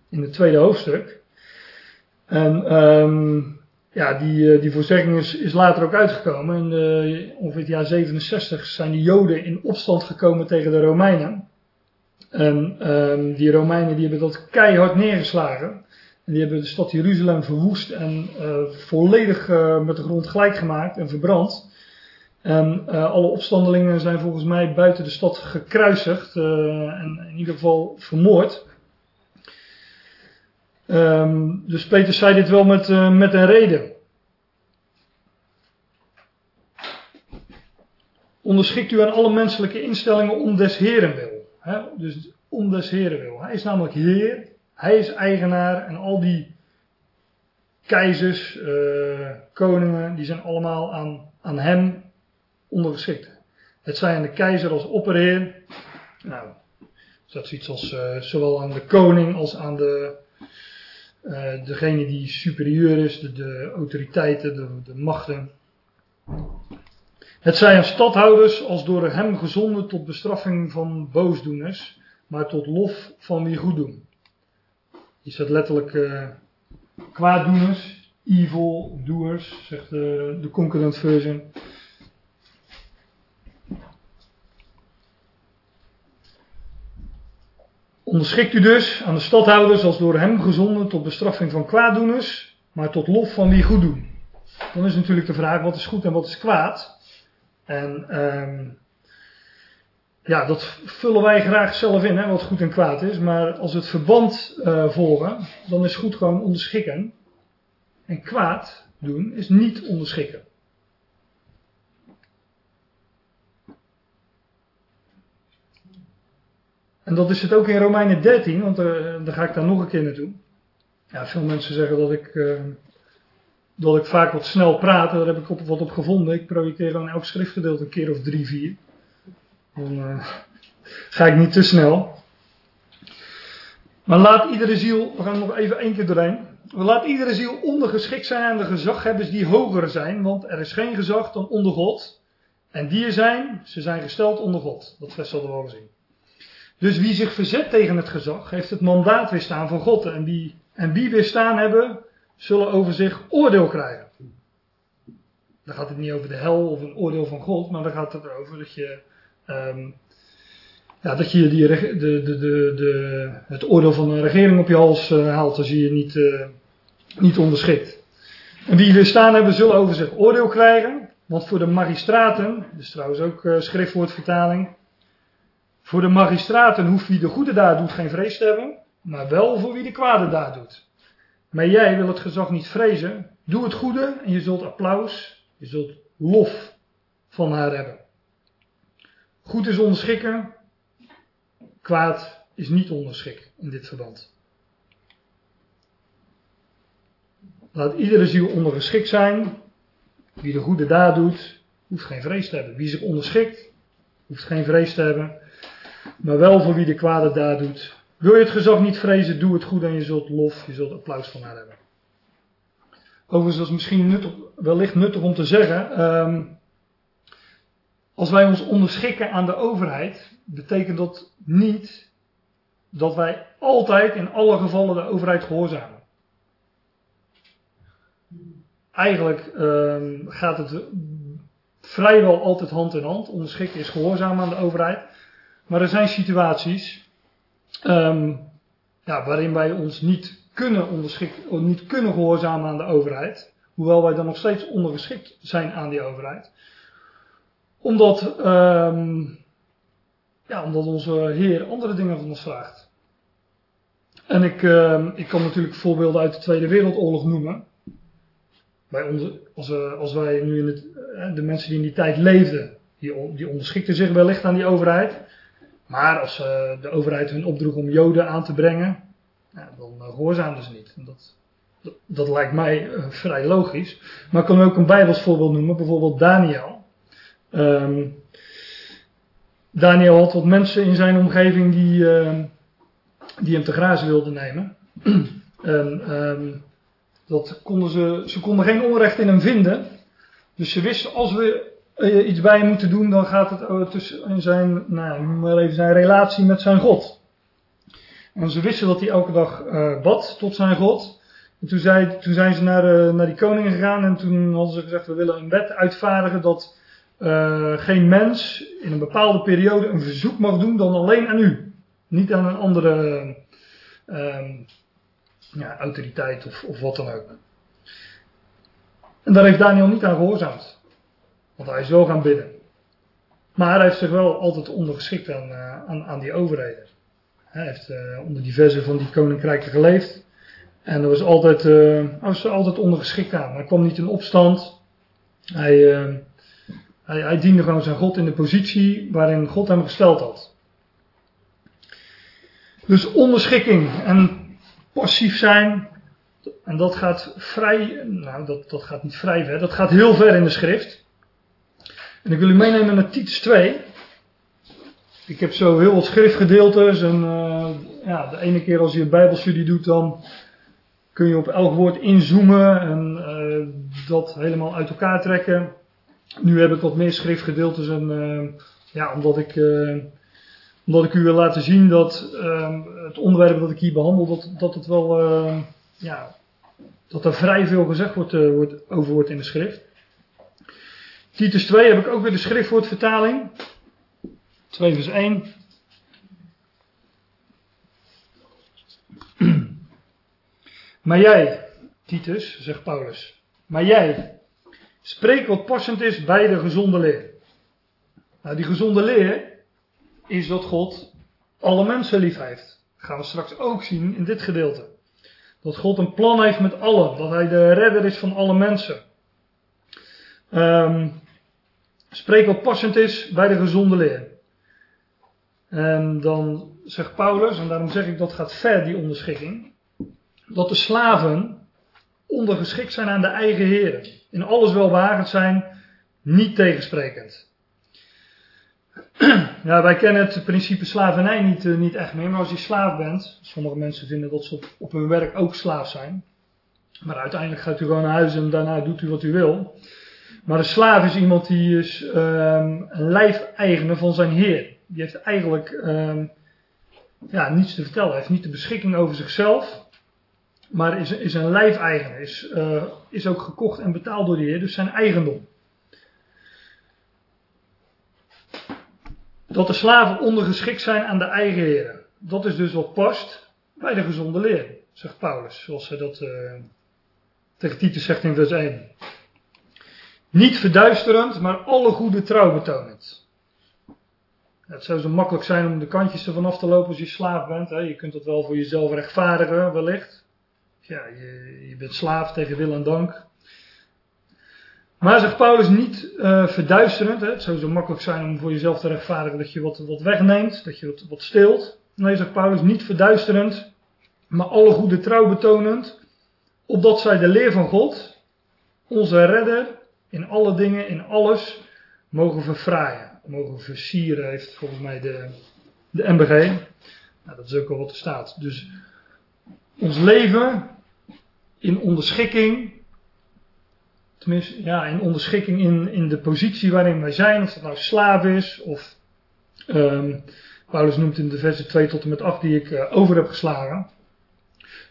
S1: In het tweede hoofdstuk. En ehm, ja, die, eh, die voorzegging is, later ook uitgekomen. In de, ongeveer het jaar 67 zijn de Joden in opstand gekomen tegen de Romeinen. En ehm, die Romeinen die hebben dat keihard neergeslagen. En die hebben de stad Jeruzalem verwoest en eh, volledig met de grond gelijk gemaakt en verbrand. En eh, alle opstandelingen zijn volgens mij buiten de stad gekruisigd eh, en in ieder geval vermoord. Ehm, dus Peter zei dit wel met, eh, met een reden. Onderschikt u aan alle menselijke instellingen om des Heren wil. Hè? Dus om des Heren wil. Hij is namelijk Heer, hij is eigenaar en al die keizers, koningen, die zijn allemaal aan, aan hem ondergeschikt. Het zij aan de keizer als opperheer. Nou, dat is iets als eh, zowel aan de koning als aan de, eh, degene die superieur is, de, autoriteiten, de, de machten. Het zij aan stadhouders als door hem gezonden tot bestraffing van boosdoeners, maar tot lof van wie goed doen. Hier staat letterlijk eh kwaaddoeners, evil doers, zegt de, de concurrent version. Onderschikt u dus aan de stadhouders als door hem gezonden tot bestraffing van kwaaddoeners, maar tot lof van wie goed doen. Dan is natuurlijk de vraag wat is goed en wat is kwaad. En ehm ja, dat vullen wij graag zelf in, hè, wat goed en kwaad is. Maar als we het verband eh, volgen, dan is goed gewoon onderschikken. En kwaad doen is niet onderschikken. En dat is het ook in Romeinen 13, want uh, daar ga ik daar nog een keer naartoe. Ja, veel mensen zeggen dat ik, uh, dat ik vaak wat snel praat, daar heb ik op, wat op gevonden. Ik projecteer gewoon elk schriftgedeelte een keer of drie, vier. Dan uh, ga ik niet te snel. Maar laat iedere ziel, we gaan nog even één keer doorheen. Laat iedere ziel ondergeschikt zijn aan de gezaghebbers die hoger zijn, want er is geen gezag dan onder God. En die er zijn, ze zijn gesteld onder God. Dat vers hadden we al gezien. Dus wie zich verzet tegen het gezag, heeft het mandaat weerstaan van God. En wie, en wie weerstaan hebben, zullen over zich oordeel krijgen. Dan gaat het niet over de hel of een oordeel van God, maar dan gaat het erover dat je, ehm, ja, dat je die, de, de, de, de, het oordeel van de regering op je hals uh, haalt als je je niet, uh, niet onderschikt. En wie weerstaan hebben, zullen over zich oordeel krijgen. Want voor de magistraten, dus trouwens ook uh, schriftwoordvertaling. Voor de magistraten hoeft wie de goede daad doet geen vrees te hebben, maar wel voor wie de kwade daad doet. Maar jij wil het gezag niet vrezen. Doe het goede en je zult applaus, je zult lof van haar hebben. Goed is onderschikken, kwaad is niet onderschik in dit verband. Laat iedere ziel ondergeschikt zijn. Wie de goede daad doet, hoeft geen vrees te hebben. Wie zich onderschikt, hoeft geen vrees te hebben. Maar wel voor wie de kwade daad doet. Wil je het gezag niet vrezen, doe het goed en je zult lof, je zult applaus van haar hebben. Overigens, dat is misschien nuttig, wellicht nuttig om te zeggen. Um, als wij ons onderschikken aan de overheid, betekent dat niet dat wij altijd in alle gevallen de overheid gehoorzamen. Eigenlijk um, gaat het vrijwel altijd hand in hand. Onderschikken is gehoorzaam aan de overheid. Maar er zijn situaties um, ja, waarin wij ons niet kunnen onderschikken, niet kunnen gehoorzamen aan de overheid. Hoewel wij dan nog steeds ondergeschikt zijn aan die overheid. Omdat, um, ja, omdat onze Heer andere dingen van ons vraagt. En ik, uh, ik kan natuurlijk voorbeelden uit de Tweede Wereldoorlog noemen. Bij onze, als, we, als wij nu in het, de mensen die in die tijd leefden, die, die onderschikten zich wellicht aan die overheid. Maar als uh, de overheid hun opdroeg om Joden aan te brengen, dan uh, gehoorzaamden ze niet. En dat, dat, lijkt mij uh, vrij logisch. Maar ik kan ook een Bijbels voorbeeld noemen, bijvoorbeeld Daniel. Um, Daniel had wat mensen in zijn omgeving die, die hem te grazen wilden nemen. en um, dat konden ze, ze konden geen onrecht in hem vinden. Dus ze wisten, als we uh, iets bij moeten doen, dan gaat het uh, tussen in zijn, nou, maar even zijn relatie met zijn God. En ze wisten dat hij elke dag uh, bad tot zijn God. En toen, zei, toen zijn ze naar, naar die koning gegaan en toen hadden ze gezegd, we willen een wet uitvaardigen dat geen mens in een bepaalde periode een verzoek mag doen dan alleen aan u. Niet aan een andere ja, autoriteit of, of wat dan ook. En daar heeft Daniel niet aan gehoorzaamd. Want hij is wel gaan bidden. Maar hij heeft zich wel altijd ondergeschikt aan, uh, aan, aan die overheden. Hij heeft uh, onder diverse van die koninkrijken geleefd. En er was altijd, uh, was altijd ondergeschikt aan. Hij kwam niet in opstand. Hij, hij, hij diende gewoon zijn God in de positie waarin God hem gesteld had. Dus onderschikking en passief zijn. En dat gaat vrij, nou dat, dat gaat niet vrij ver, dat gaat heel ver in de schrift. En ik wil u meenemen naar Titus 2. Ik heb zo heel wat schriftgedeeltes en uh, ja, de ene keer als je een bijbelstudie doet dan kun je op elk woord inzoomen en uh, dat helemaal uit elkaar trekken. Nu heb ik wat meer schriftgedeeltes en uh, ja, omdat ik, omdat ik u wil laten zien dat het onderwerp dat ik hier behandel, dat, dat het wel, ja, dat er vrij veel gezegd wordt, wordt, over wordt in de schrift. Titus 2 heb ik ook weer de schriftwoordvertaling. 2 vers 1. Maar jij, Titus, zegt Paulus, maar jij, spreek wat passend is bij de gezonde leer. Nou, die gezonde leer is dat God alle mensen lief heeft. Dat gaan we straks ook zien in dit gedeelte. Dat God een plan heeft met allen. Dat Hij de redder is van alle mensen. Um, spreek wat passend is bij de gezonde leer. En dan zegt Paulus, en daarom zeg ik dat gaat ver die onderschikking, dat de slaven ondergeschikt zijn aan de eigen heren. In alles welwagend zijn, niet tegensprekend. Ja, wij kennen het principe slavernij niet, uh, niet echt meer, maar als je slaaf bent, sommige mensen vinden dat ze op, op hun werk ook slaaf zijn. Maar uiteindelijk gaat u gewoon naar huis en daarna doet u wat u wil. Maar een slaaf is iemand die is um, een lijfeigene van zijn heer. Die heeft eigenlijk um, ja, niets te vertellen. Hij heeft niet de beschikking over zichzelf. Maar is, is een lijfeigene. Is, uh, is ook gekocht en betaald door de heer. Dus zijn eigendom. Dat de slaven ondergeschikt zijn aan de eigen heren. Dat is dus wat past bij de gezonde leer, zegt Paulus. Zoals hij dat uh, tegen Titus zegt in vers 1. Niet verduisterend, maar alle goede trouw betonend. Het zou zo makkelijk zijn om de kantjes ervan af te lopen als je slaaf bent. Hè. Je kunt dat wel voor jezelf rechtvaardigen, wellicht. Ja, je, je bent slaaf tegen wil en dank. Maar zegt Paulus niet uh, verduisterend. Hè. Het zou zo makkelijk zijn om voor jezelf te rechtvaardigen dat je wat, wat wegneemt, dat je wat, wat stilt. Nee, zegt Paulus, niet verduisterend, maar alle goede trouw betonend. Opdat zij de leer van God, onze redder, in alle dingen, in alles, mogen verfraaien. Mogen versieren, heeft volgens mij de, de MBG. Nou, dat is ook al wat er staat. Dus ons leven in onderschikking tenminste, ja, in onderschikking in, in de positie waarin wij zijn, of dat nou slaaf is, of um, Paulus noemt in de versen 2 tot en met 8 die ik uh, over heb geslagen,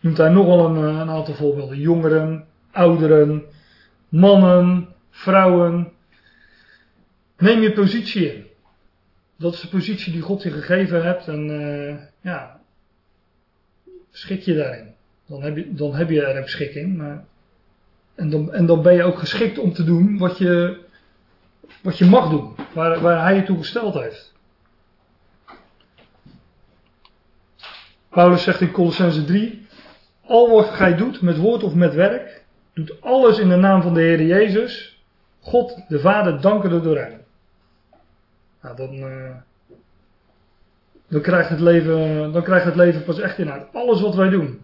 S1: noemt hij nogal een, eh, een aantal voorbeelden. Jongeren, ouderen, mannen, vrouwen. Neem je positie in. Dat is de positie die God je gegeven hebt en uh, ja, schik je daarin. Dan heb je, dan heb je er een beschikking, maar en dan, en dan ben je ook geschikt om te doen wat je, wat je mag doen, waar, waar hij je toe gesteld heeft. Paulus zegt in Colossense 3, al wat gij doet met woord of met werk, doet alles in de naam van de Heer Jezus, God de Vader danken door hem. Nou, dan, uh, dan, krijgt het leven, dan krijgt het leven pas echt inhoud. Alles wat wij doen,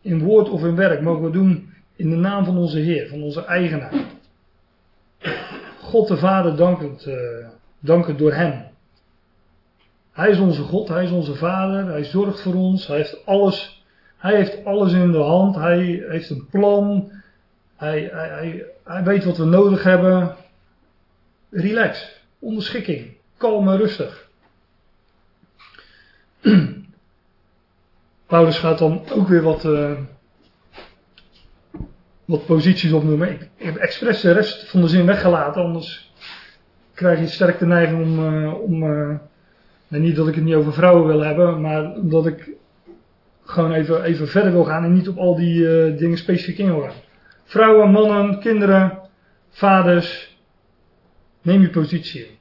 S1: in woord of in werk, mogen we doen in de naam van onze Heer, van onze eigenaar. God de Vader dankend, uh, dankend door Hem. Hij is onze God, Hij is onze Vader, Hij zorgt voor ons, Hij heeft alles, Hij heeft alles in de hand, Hij heeft een plan, Hij, weet wat we nodig hebben. Relax, onderschikking, kalm en rustig. Paulus gaat dan ook weer wat, uh, wat posities opnoemen. Ik, ik heb expres de rest van de zin weggelaten, anders krijg je sterk de neiging om, uh, om uh, niet dat ik het niet over vrouwen wil hebben, maar omdat ik gewoon even, even verder wil gaan en niet op al die dingen specifiek in. Vrouwen, mannen, kinderen, vaders, neem je positie in.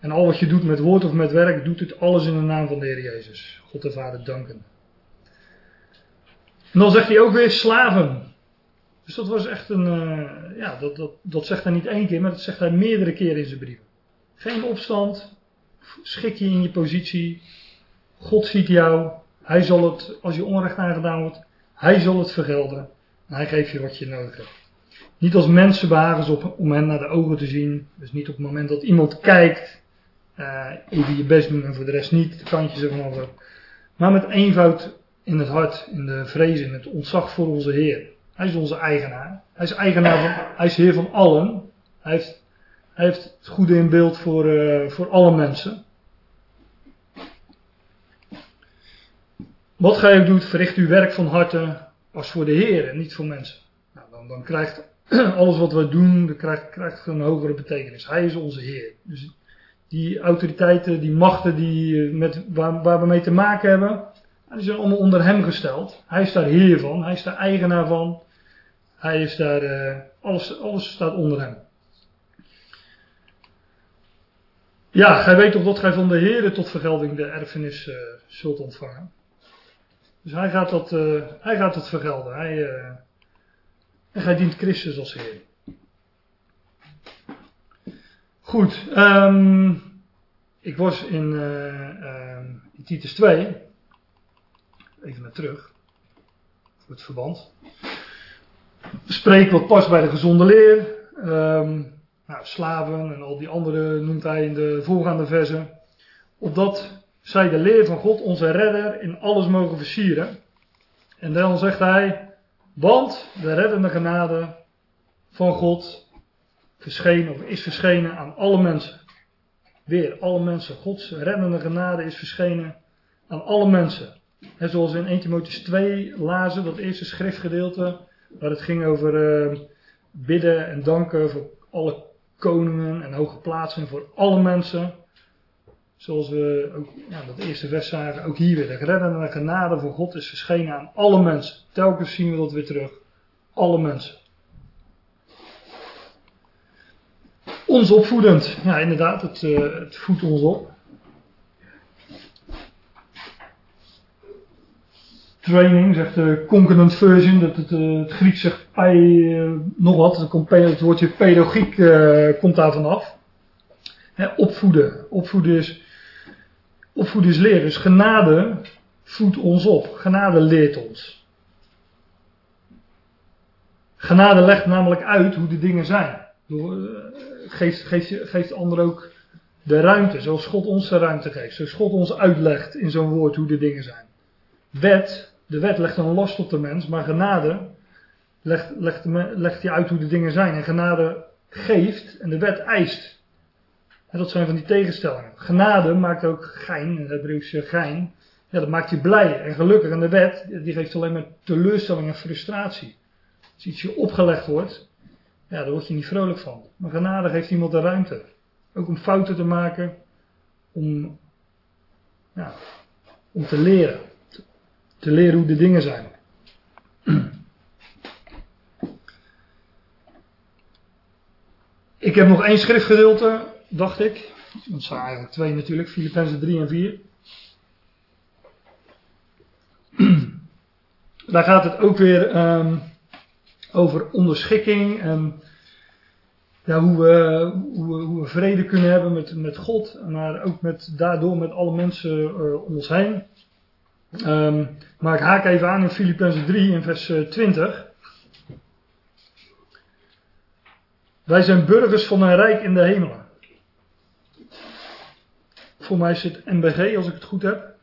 S1: En al wat je doet met woord of met werk, doet het alles in de naam van de Heer Jezus. God de Vader danken. En dan zegt hij ook weer slaven. Dus dat was echt een, uh, ja, dat, dat, dat zegt hij niet één keer, maar dat zegt hij meerdere keren in zijn brieven. Geen opstand, schik je in je positie, God ziet jou, hij zal het, als je onrecht aangedaan wordt, hij zal het vergelden. Hij geeft je wat je nodig hebt. Niet als mensen behagen op, om hen naar de ogen te zien. Dus niet op het moment dat iemand kijkt, uh, even je best doen en voor de rest niet, de kantjes ervan over. Maar met eenvoud in het hart, in de vrees, in het ontzag voor onze Heer. Hij is onze eigenaar. Hij is eigenaar van, hij is heer van allen. Hij heeft, hij heeft het goede in beeld voor, uh, voor alle mensen. Wat gij ook doet, verricht uw werk van harte als voor de Heer en niet voor mensen. Nou, dan, dan krijgt alles wat we doen, krijgt, een hogere betekenis. Hij is onze Heer. Dus die autoriteiten, die machten die eh, met, waar, we mee te maken hebben, die zijn allemaal onder hem gesteld. Hij is daar heer van, hij is daar eigenaar van. Hij is daar, uh, alles, alles staat onder hem. Ja, gij weet toch dat gij van de Heer tot vergelding de erfenis uh, zult ontvangen. Dus hij gaat dat, uh, hij gaat dat vergelden. Hij, uh, en hij dient Christus als Heer. Goed, um, ik was in, in Titus 2 even naar terug. Voor het verband. Spreek wat past bij de gezonde leer. Um, nou, slaven en al die andere noemt hij in de voorgaande versen. Opdat zij de leer van God, onze redder, in alles mogen versieren. En dan zegt hij, want de reddende genade van God verschenen of is verschenen aan alle mensen. Weer, alle mensen. Gods reddende genade is verschenen aan alle mensen. En zoals we in 1 Timotheus 2 lazen, dat eerste schriftgedeelte, waar het ging over uh, bidden en danken voor alle koningen en hoge plaatsen voor alle mensen. Zoals we ook ja, dat eerste vers zagen, ook hier weer. De reddende genade van God is verschenen aan alle mensen. Telkens zien we dat weer terug. Alle mensen. Ons opvoedend. Ja, inderdaad, het, uh, het voedt ons op. Training, zegt de concordant version, dat het, uh, het Grieks zegt pij, uh, nog wat, het, komt, het woordje pedagogiek komt daar vanaf. He, opvoeden. Opvoeden is, opvoeden is leren. Dus genade voedt ons op. Genade leert ons. Genade legt namelijk uit hoe de dingen zijn. Door, geeft, geeft, geeft anderen ook de ruimte, zoals God ons de ruimte geeft. Zoals God ons uitlegt in zo'n woord hoe de dingen zijn. Wet, de wet legt een last op de mens, maar genade legt, legt, legt hij uit hoe de dingen zijn. En genade geeft en de wet eist. En dat zijn van die tegenstellingen. Genade maakt ook gein, het Hebreeuwse gein. Ja, dat maakt je blij en gelukkig. En de wet, die geeft alleen maar teleurstelling en frustratie. Als iets je opgelegd wordt, ja, daar word je niet vrolijk van. Maar genade geeft iemand de ruimte. Ook om fouten te maken. Om, om te leren. Te leren hoe de dingen zijn. Ik heb nog één schriftgedeelte, dacht ik. Dat zijn eigenlijk twee natuurlijk, Filippenzen 3 en 4. Daar gaat het ook weer um, over onderschikking en ja, hoe, we, hoe, we, hoe vrede kunnen hebben met, met God, maar ook met, daardoor met alle mensen uh, om ons heen. Um, maar ik haak even aan in Filippenzen 3 in vers 20. Eh, Wij zijn burgers van een rijk in de hemelen. Voor mij is het NBG als ik het goed heb.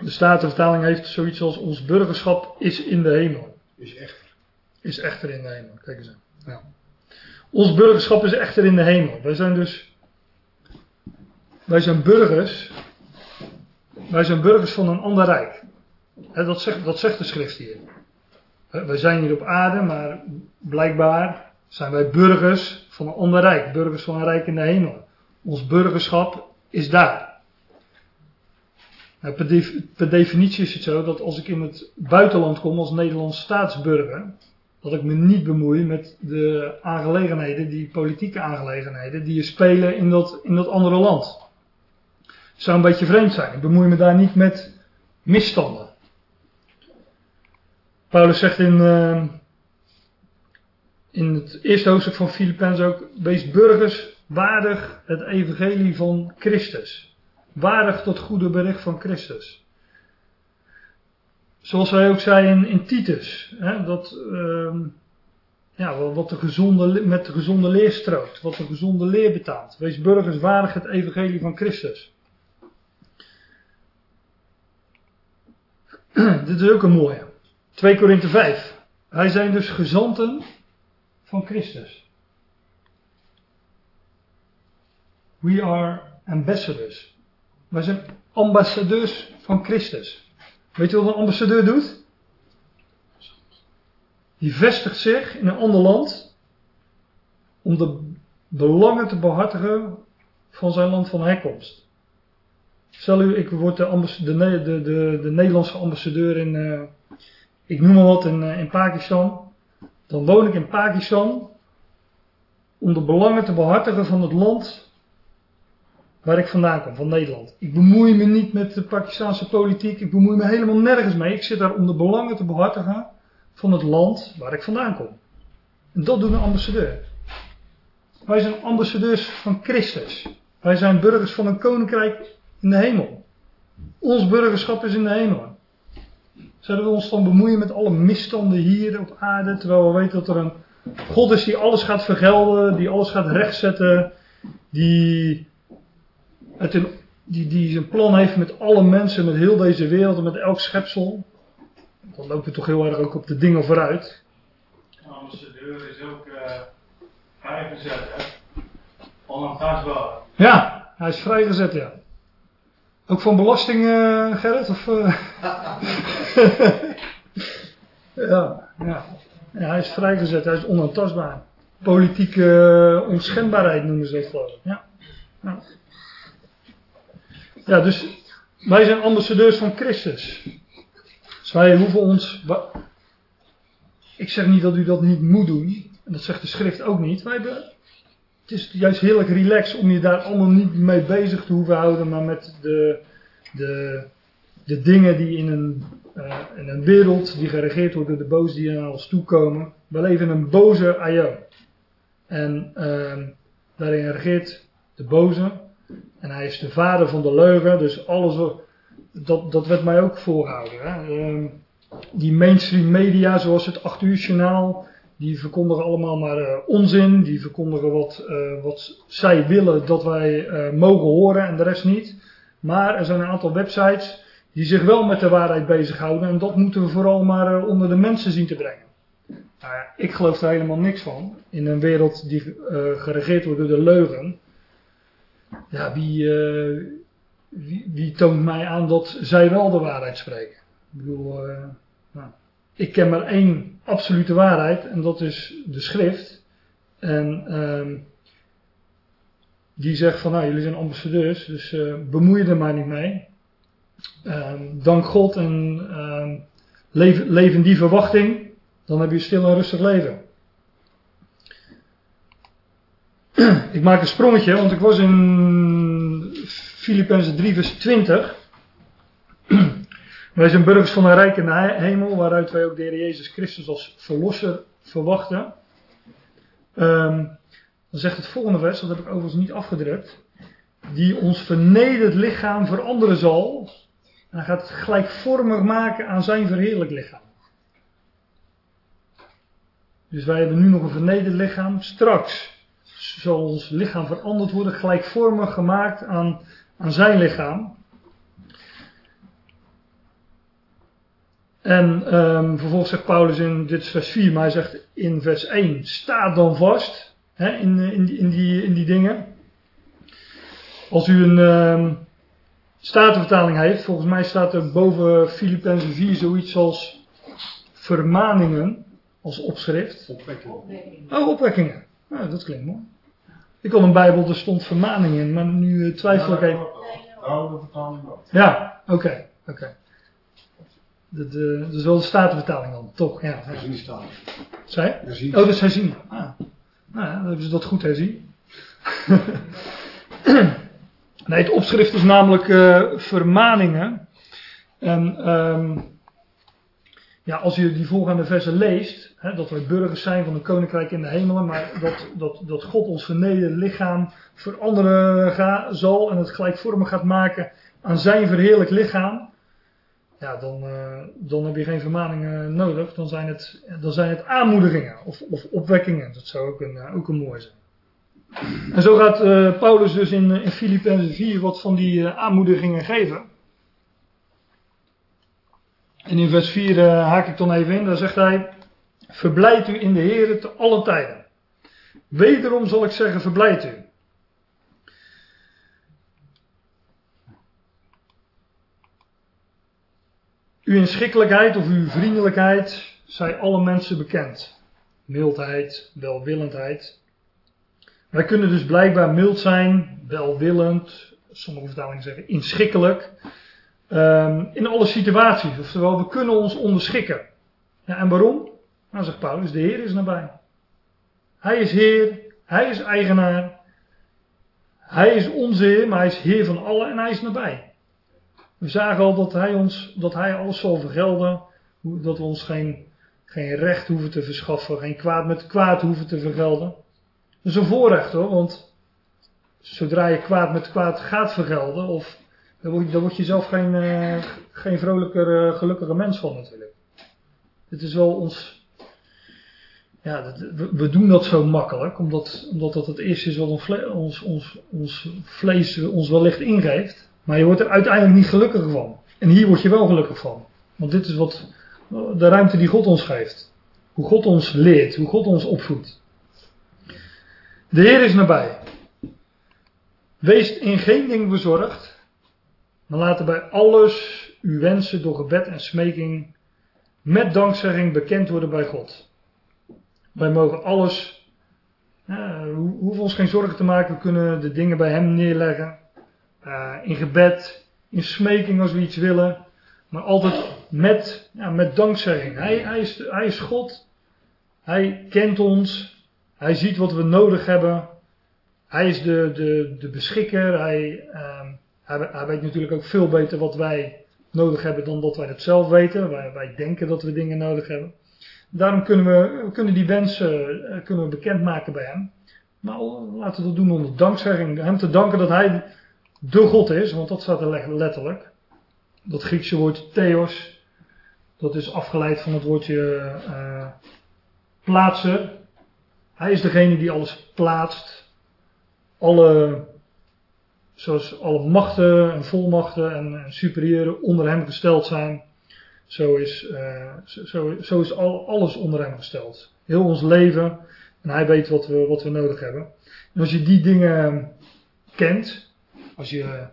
S1: De Statenvertaling heeft zoiets als ons burgerschap is in de hemel.
S3: Is echter.
S1: Is echter in de hemel. Kijk eens aan. Ja. Ons burgerschap is echter in de hemel. Wij zijn dus. Wij zijn burgers. Wij zijn burgers van een ander rijk. dat, zegt, dat zegt de schrift hier. wij zijn hier op aarde, maar blijkbaar zijn wij burgers van een ander rijk. Burgers van een rijk in de hemel. Ons burgerschap is daar. Nou, per, definitie is het zo dat als ik in het buitenland kom als Nederlands staatsburger, dat ik me niet bemoei met de aangelegenheden, die politieke aangelegenheden, die je spelen in dat, in dat andere land. Het zou een beetje vreemd zijn. Ik bemoei me daar niet met misstanden. Paulus zegt in, uh, in het eerste hoofdstuk van Filippenzen ook, wees burgers waardig het evangelie van Christus. Waardig tot goede bericht van Christus. Zoals wij ook zeiden in Titus, hè, dat uh, ja, wat de gezonde, met de gezonde leer strookt, wat de gezonde leer betaamt. Wees burgers waardig het evangelie van Christus. Dit is ook een mooie. 2 Korinthe 5. Wij zijn dus gezanten van Christus. We are ambassadors. Wij zijn ambassadeurs van Christus. Weet je wat een ambassadeur doet? Die vestigt zich in een ander land om de belangen te behartigen van zijn land van herkomst. Stel u, ik word de, de, de, de, de Nederlandse ambassadeur in, uh, ik noem maar wat, uh, in Pakistan. Dan woon ik in Pakistan om de belangen te behartigen van het land waar ik vandaan kom, van Nederland. Ik bemoei me niet met de Pakistanse politiek, ik bemoei me helemaal nergens mee. Ik zit daar om de belangen te behartigen van het land waar ik vandaan kom. En dat doet een ambassadeur. Wij zijn ambassadeurs van Christus. Wij zijn burgers van een koninkrijk in de hemel. Ons burgerschap is in de hemel. Zouden we ons dan bemoeien met alle misstanden hier op aarde, terwijl we weten dat er een God is die alles gaat vergelden, die alles gaat rechtzetten, die het een, die, die zijn plan heeft met alle mensen, met heel deze wereld en met elk schepsel. Dan lopen we toch heel erg ook op de dingen vooruit.
S3: De ambassadeur is ook uh, Vrijgezet, hè? Onaantastbaar.
S1: Ja, hij is vrijgezet, ja. Ook van belasting, eh, Gerrit? Of, eh? ja, ja. ja, hij is vrijgezet, hij is onaantastbaar. Politieke uh, onschendbaarheid noemen ze dat geloof ik. Ja. ja. Ja, dus wij zijn ambassadeurs van Christus. Dus wij hoeven ons. Ik zeg niet dat u dat niet moet doen. En dat zegt de schrift ook niet. Wij hebben, het is juist heel erg relaxed om je daar allemaal niet mee bezig te hoeven houden. Maar met de, de, de dingen die in een, uh, in een wereld die geregeerd wordt door de boos die naar ons toekomen. We leven in een boze ajo. En uh, daarin regeert de boze. En hij is de vader van de leugen. Dus alles dat, dat werd mij ook voorgehouden. Hè. Uh, die mainstream media, zoals het 8 uur journaal, die verkondigen allemaal maar uh, onzin. Die verkondigen wat, uh, wat zij willen dat wij uh, mogen horen en de rest niet. Maar er zijn een aantal websites die zich wel met de waarheid bezighouden. En dat moeten we vooral maar onder de mensen zien te brengen. Nou ja, ik geloof er helemaal niks van. In een wereld die geregeerd wordt door de leugen. Ja, wie, wie, wie toont mij aan dat zij wel de waarheid spreken? Ik bedoel, nou, ik ken maar één absolute waarheid en dat is de schrift. En um, die zegt van nou, jullie zijn ambassadeurs, dus uh, bemoei je er maar niet mee. Um, dank God en um, leef, leef in die verwachting, dan heb je stil en rustig leven. Ik maak een sprongetje, want ik was in Filippenzen 3 vers 20. Wij zijn burgers van een rijk in de hemel, waaruit wij ook de Heer Jezus Christus als verlosser verwachten. Um, dan zegt het volgende vers, dat heb ik overigens niet afgedrukt. Die ons vernederd lichaam veranderen zal. En hij gaat het gelijkvormig maken aan zijn verheerlijk lichaam. Dus wij hebben nu nog een vernederd lichaam. Straks zal ons lichaam veranderd worden, gelijkvormig gemaakt aan, aan zijn lichaam. En um, vervolgens zegt Paulus in dit vers 4, maar hij zegt in vers 1, sta dan vast hè, in, in, die, in, die, in die dingen. Als u een um, statenvertaling heeft, volgens mij staat er boven Filippenzen 4 zoiets als vermaningen als opschrift.
S3: Opwekkingen.
S1: Oh, opwekkingen. Nou, dat klinkt mooi. Ik had een Bijbel, er stond vermaningen in, maar nu uh, twijfel ik even.
S3: De vertaling ook.
S1: Ja, oké, okay, oké. Okay. Dat, uh, dat is wel de statenvertaling dan, toch? Ja.
S4: Staan.
S1: Zij?
S4: Herzien.
S1: Oh, dat is herzien. Ah. Nou ja, dan hebben ze dat goed herzien. nee, het opschrift is namelijk uh, vermaningen. En um, ja, als je die volgende versen leest, hè, dat wij burgers zijn van een koninkrijk in de hemelen, maar dat, dat, dat God ons vernederde lichaam veranderen ga, zal en het gelijkvormig gaat maken aan zijn verheerlijk lichaam ja, dan, uh, dan heb je geen vermaningen nodig. Dan zijn het, dan zijn het aanmoedigingen of, of opwekkingen. Dat zou ook een, uh, ook een mooi zijn. En zo gaat Paulus dus in, in Filippenzen 4 wat van die aanmoedigingen geven. En in vers 4 haak ik dan even in. Daar zegt hij: Verblijd u in de Heer te alle tijden. Wederom zal ik zeggen: Verblijd u. Uw inschikkelijkheid of uw vriendelijkheid zij alle mensen bekend. Mildheid, welwillendheid. Wij kunnen dus blijkbaar mild zijn, welwillend, sommige vertalingen zeggen inschikkelijk, um, in alle situaties. Oftewel, we kunnen ons onderschikken. Ja, en waarom? Nou, zegt Paulus, de Heer is nabij. Hij is Heer, Hij is eigenaar. Hij is onze Heer, maar Hij is Heer van allen en Hij is nabij. We zagen al dat hij, ons, dat hij alles zal vergelden. Dat we ons geen, geen recht hoeven te verschaffen. Geen kwaad met kwaad hoeven te vergelden. Dat is een voorrecht hoor. Want zodra je kwaad met kwaad gaat vergelden. Of, dan, word, je zelf geen, uh, geen vrolijker, uh, gelukkige mens van natuurlijk. Het is wel ons. Ja, dat, we, we, doen dat zo makkelijk. Omdat, omdat dat het eerste is wat ons, ons, ons, ons vlees ons wellicht ingeeft. Maar je wordt er uiteindelijk niet gelukkiger van. En hier word je wel gelukkig van. Want dit is wat de ruimte die God ons geeft. Hoe God ons leert, hoe God ons opvoedt. De Heer is nabij. Wees in geen ding bezorgd, maar laten bij alles uw wensen door gebed en smeking met dankzegging bekend worden bij God. Wij mogen alles, we hoeven ons geen zorgen te maken, we kunnen de dingen bij Hem neerleggen. Uh, in gebed, in smeking als we iets willen, maar altijd met, ja, met dankzegging. Hij, hij, is, hij is God, Hij kent ons, Hij ziet wat we nodig hebben. Hij is de, de, de beschikker, hij, uh, hij, weet natuurlijk ook veel beter wat wij nodig hebben dan dat wij het zelf weten. Wij, wij denken dat we dingen nodig hebben. Daarom kunnen we, kunnen die wensen uh, kunnen we bekendmaken bij hem. Maar laten we dat doen onder dankzegging. Hem te danken dat hij de God is, want dat staat er letterlijk. Dat Griekse woord theos, dat is afgeleid van het woordje uh, plaatsen. Hij is degene die alles plaatst. Alle zoals alle machten en volmachten en, superieuren onder hem gesteld zijn, zo is, uh, zo, zo is al, alles onder hem gesteld. Heel ons leven. En hij weet wat we, wat we nodig hebben. En als je die dingen kent, als je,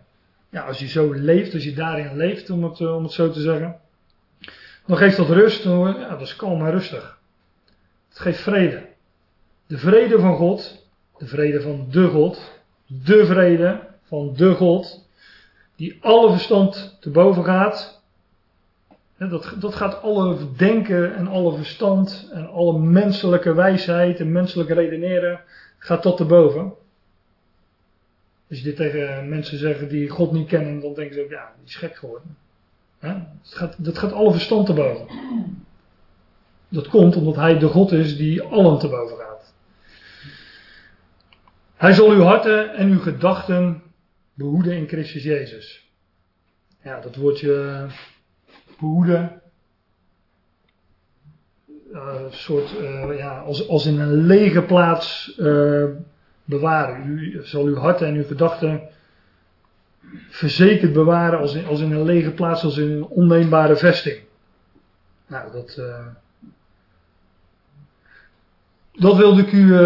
S1: ja, als je zo leeft, als je daarin leeft, om het, om het zo te zeggen, dan geeft dat rust, ja, dat is kalm en rustig. Het geeft vrede. De vrede van God, de vrede van de God, de vrede, van de God, die alle verstand te boven gaat. Dat, dat gaat alle denken en alle verstand en alle menselijke wijsheid en menselijke redeneren gaat tot te boven. Als je dit tegen mensen zegt die God niet kennen, dan denken ze ook, ja, die is gek geworden. Dat, gaat, dat gaat alle verstand te boven. Dat komt omdat hij de God is die allen te boven gaat. Hij zal uw harten en uw gedachten behoeden in Christus Jezus. Ja, dat woordje behoeden. Uh, soort, uh, ja, als, als in een lege plaats bewaren. U zal uw harten en uw gedachten verzekerd bewaren als in, als in een lege plaats, als in een onneembare vesting. Nou, dat, dat wilde ik u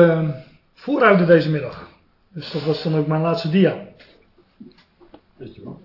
S1: voorhouden deze middag. Dus dat was dan ook mijn laatste dia. Weet je wel.